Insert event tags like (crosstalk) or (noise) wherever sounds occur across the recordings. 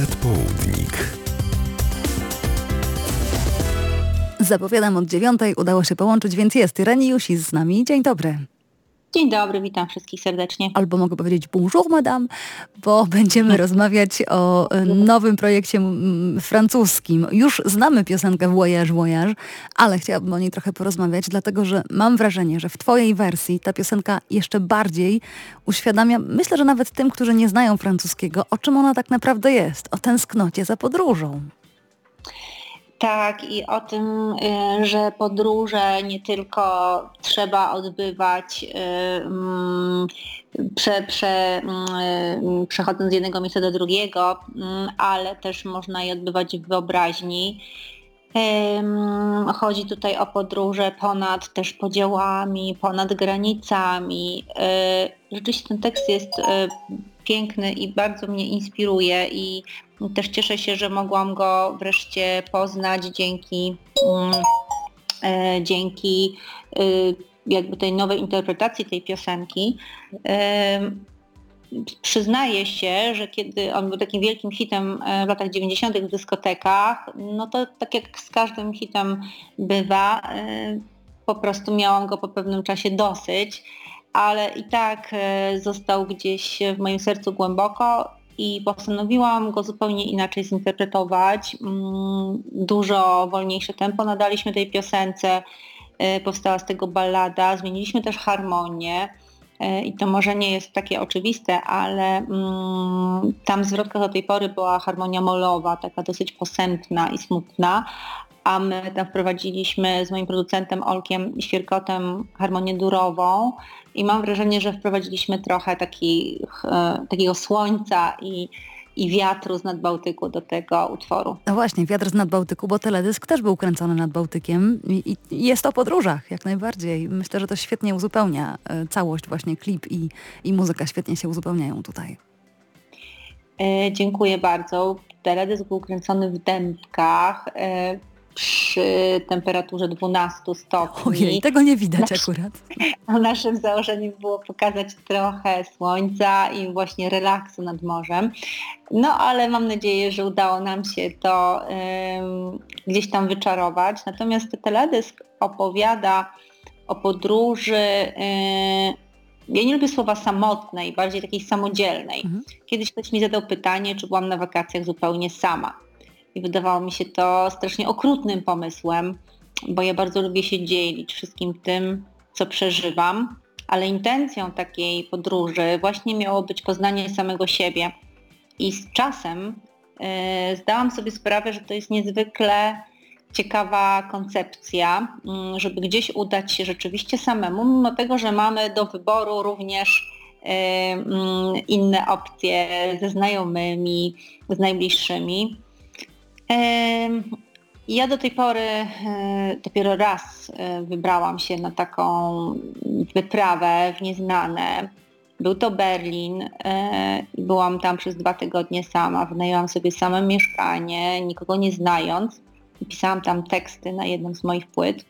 Przedpołudnik. Zapowiadam od dziewiątej, udało się połączyć, więc jest Reni Jusis z nami. Dzień dobry. Dzień dobry, witam wszystkich serdecznie. Albo mogę powiedzieć bonjour madame, bo (laughs) będziemy (laughs) rozmawiać o e, nowym projekcie francuskim. Już znamy piosenkę Voyage, Voyage, ale chciałabym o niej trochę porozmawiać, dlatego że mam wrażenie, że w twojej wersji ta piosenka jeszcze bardziej uświadamia, myślę, że nawet tym, którzy nie znają francuskiego, o czym ona tak naprawdę jest, o tęsknocie za podróżą. Tak, i o tym, y, że podróże nie tylko trzeba odbywać y, mm, prze, prze, mm, przechodząc z jednego miejsca do drugiego, mm, ale też można je odbywać w wyobraźni. Chodzi tutaj o podróże ponad też podziałami, ponad granicami. Y, rzeczywiście ten tekst jest piękny i bardzo mnie inspiruje i też cieszę się, że mogłam go wreszcie poznać dzięki, mm, e, dzięki e, jakby tej nowej interpretacji tej piosenki. E, przyznaję się, że kiedy on był takim wielkim hitem w latach 90. w dyskotekach, no to tak jak z każdym hitem bywa, po prostu miałam go po pewnym czasie dosyć, ale i tak został gdzieś w moim sercu głęboko i postanowiłam go zupełnie inaczej zinterpretować. Mm, dużo wolniejsze tempo nadaliśmy tej piosence, e, powstała z tego ballada, zmieniliśmy też harmonię e, i to może nie jest takie oczywiste, ale mm, tam zwrotka do tej pory była harmonia molowa, taka dosyć posępna i smutna, a my tam wprowadziliśmy z moim producentem Olkiem Świerkotem harmonię durową i mam wrażenie, że wprowadziliśmy trochę takich, e, takiego słońca i, i wiatru z Nadbałtyku do tego utworu. No właśnie, wiatr z Nadbałtyku, bo teledysk też był kręcony nad Bałtykiem i, i jest o podróżach jak najbardziej. Myślę, że to świetnie uzupełnia e, całość, właśnie klip i, i muzyka świetnie się uzupełniają tutaj. E, dziękuję bardzo. Teledysk był kręcony w Dębkach. Przy temperaturze 12 stopni. Ojej, tego nie widać Nasz, akurat. (laughs) Naszym założeniem było pokazać trochę słońca i właśnie relaksu nad morzem. No ale mam nadzieję, że udało nam się to um, gdzieś tam wyczarować. Natomiast teledysk opowiada o podróży um, ja nie lubię słowa samotnej, bardziej takiej samodzielnej. Mhm. Kiedyś ktoś mi zadał pytanie, czy byłam na wakacjach zupełnie sama i wydawało mi się to strasznie okrutnym pomysłem, bo ja bardzo lubię się dzielić wszystkim tym, co przeżywam, ale intencją takiej podróży właśnie miało być poznanie samego siebie. I z czasem yy, zdałam sobie sprawę, że to jest niezwykle ciekawa koncepcja, yy, żeby gdzieś udać się rzeczywiście samemu, mimo tego, że mamy do wyboru również yy, inne opcje ze znajomymi, z najbliższymi. Ja do tej pory e, dopiero raz e, wybrałam się na taką wyprawę w nieznane. Był to Berlin e, byłam tam przez dwa tygodnie sama. Wynajęłam sobie same mieszkanie, nikogo nie znając i pisałam tam teksty na jednym z moich płyt.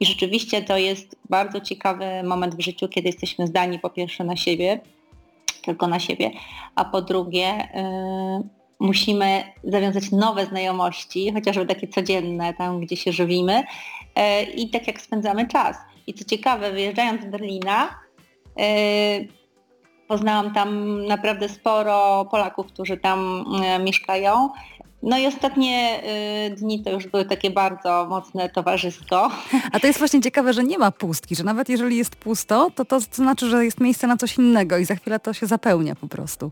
I rzeczywiście to jest bardzo ciekawy moment w życiu, kiedy jesteśmy zdani po pierwsze na siebie, tylko na siebie, a po drugie musimy zawiązać nowe znajomości, chociażby takie codzienne, tam gdzie się żywimy e, i tak jak spędzamy czas. I co ciekawe, wyjeżdżając z Berlina, e, poznałam tam naprawdę sporo Polaków, którzy tam e, mieszkają no i ostatnie y, dni to już były takie bardzo mocne towarzysko. A to jest właśnie ciekawe, że nie ma pustki, że nawet jeżeli jest pusto, to to znaczy, że jest miejsce na coś innego i za chwilę to się zapełnia po prostu.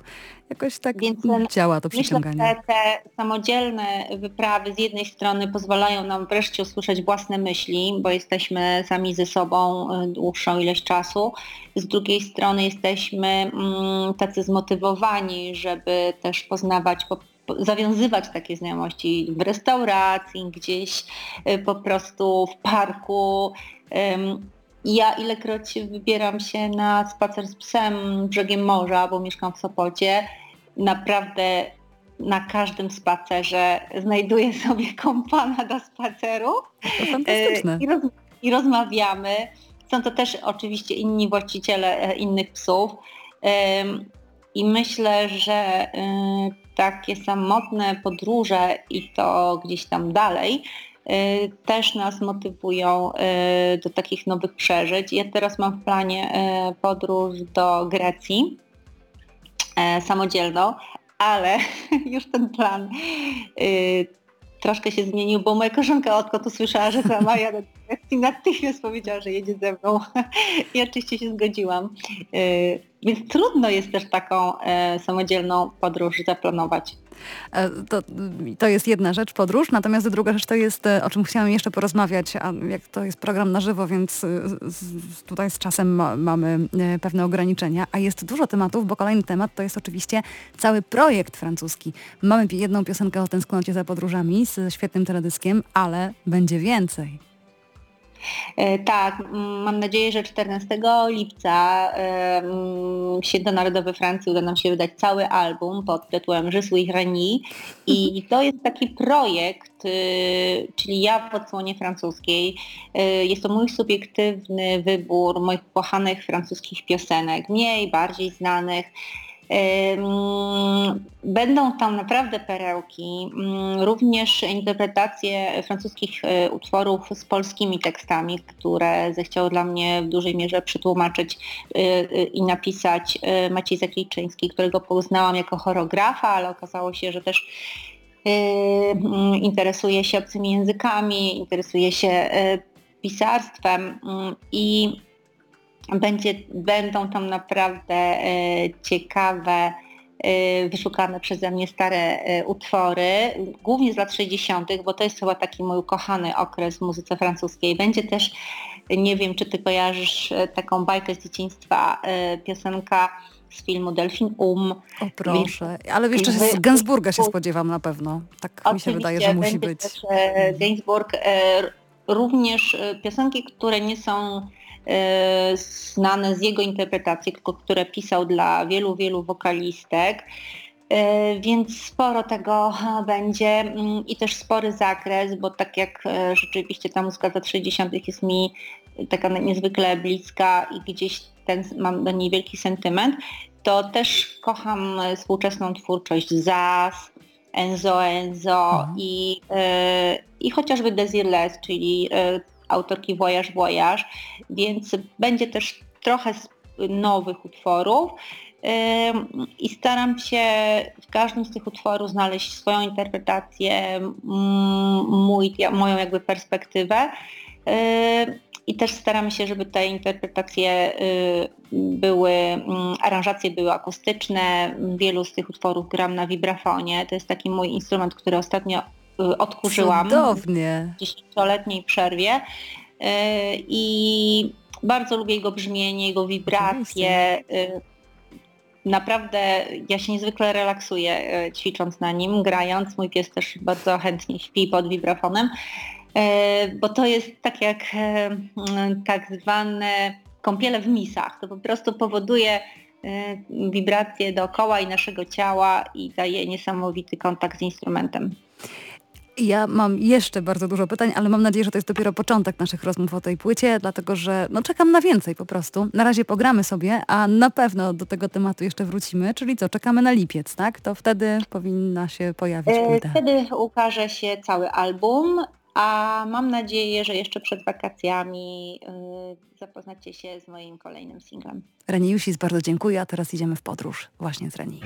Jakoś tak Więc działa to przyciąganie. Myślę, że te samodzielne wyprawy z jednej strony pozwalają nam wreszcie usłyszeć własne myśli, bo jesteśmy sami ze sobą y, dłuższą ilość czasu. Z drugiej strony jesteśmy mm, tacy zmotywowani, żeby też poznawać po zawiązywać takie znajomości w restauracji, gdzieś y, po prostu w parku. Ja ilekroć wybieram się na spacer z psem brzegiem morza, bo mieszkam w Sopocie, naprawdę na każdym spacerze znajduję (laughs) sobie kompana do spaceru. To fantastyczne. I, roz, I rozmawiamy. Są to też oczywiście inni właściciele e, innych psów. I myślę, że takie samotne podróże i to gdzieś tam dalej też nas motywują do takich nowych przeżyć. Ja teraz mam w planie podróż do Grecji samodzielną, ale (laughs) już ten plan troszkę się zmienił, bo moja koleżanka odkąd usłyszała, że to Maja i natychmiast powiedziała, że jedzie ze mną. I oczywiście się zgodziłam. Y, więc trudno jest też taką e, samodzielną podróż zaplanować. E, to, to jest jedna rzecz, podróż, natomiast druga rzecz to jest, e, o czym chciałam jeszcze porozmawiać, a jak to jest program na żywo, więc tutaj z czasem ma, mamy pewne ograniczenia, a jest dużo tematów, bo kolejny temat to jest oczywiście cały projekt francuski. Mamy jedną piosenkę o tęsknocie za podróżami z świetnym teledyskiem, ale będzie więcej. E, tak, mam nadzieję, że 14 lipca Świętonarodowy Francji uda nam się wydać cały album pod tytułem Je suis Reni i to jest taki projekt, y, czyli ja w odsłonie francuskiej. Jest to mój subiektywny wybór moich kochanych francuskich piosenek, mniej, bardziej znanych. Będą tam naprawdę perełki, mm, również interpretacje francuskich e, utworów z polskimi tekstami, które zechciał dla mnie w dużej mierze przetłumaczyć e, e, i napisać Maciej Zakliczyński, którego poznałam jako choreografa, ale okazało się, że też mm, interesuje się obcymi językami, interesuje się pisarstwem mm, i będzie, będą tam naprawdę e, ciekawe, e, wyszukane przeze mnie stare e, utwory, głównie z lat 60., bo to jest chyba taki mój ukochany okres w muzyce francuskiej. Będzie też, nie wiem czy ty kojarzysz taką bajkę z dzieciństwa, piosenka z filmu Delfin Um. O proszę, ale jeszcze z Gainsbourga się spodziewam na pewno. Tak mi się wydaje, że musi być. Też, Gainsbourg, również piosenki, które nie są znane z jego interpretacji, które pisał dla wielu, wielu wokalistek. E, więc sporo tego będzie mm, i też spory zakres, bo tak jak e, rzeczywiście ta muzyka lat 60. jest mi taka niezwykle bliska i gdzieś ten, mam do niej wielki sentyment, to też kocham współczesną twórczość Zaz, Enzo Enzo mhm. i, i chociażby Desireless, czyli autorki Voyage Voyage, więc będzie też trochę nowych utworów i staram się w każdym z tych utworów znaleźć swoją interpretację, mój, moją jakby perspektywę i też staramy się, żeby te interpretacje y, były, aranżacje były akustyczne. Wielu z tych utworów gram na vibrafonie. To jest taki mój instrument, który ostatnio odkurzyłam Cudownie. w dziesięcioletniej przerwie y, i bardzo lubię jego brzmienie, jego wibracje. Y, naprawdę ja się niezwykle relaksuję ćwicząc na nim, grając. Mój pies też bardzo chętnie śpi pod wibrafonem, bo to jest tak jak tak zwane kąpiele w misach. To po prostu powoduje wibracje dookoła i naszego ciała i daje niesamowity kontakt z instrumentem. Ja mam jeszcze bardzo dużo pytań, ale mam nadzieję, że to jest dopiero początek naszych rozmów o tej płycie, dlatego że no, czekam na więcej po prostu. Na razie pogramy sobie, a na pewno do tego tematu jeszcze wrócimy, czyli co, czekamy na lipiec, tak? To wtedy powinna się pojawić e, płyta. Wtedy ukaże się cały album, a mam nadzieję, że jeszcze przed wakacjami yy, zapoznacie się z moim kolejnym singlem. Reni Jusis, bardzo dziękuję, a teraz idziemy w podróż właśnie z Reni.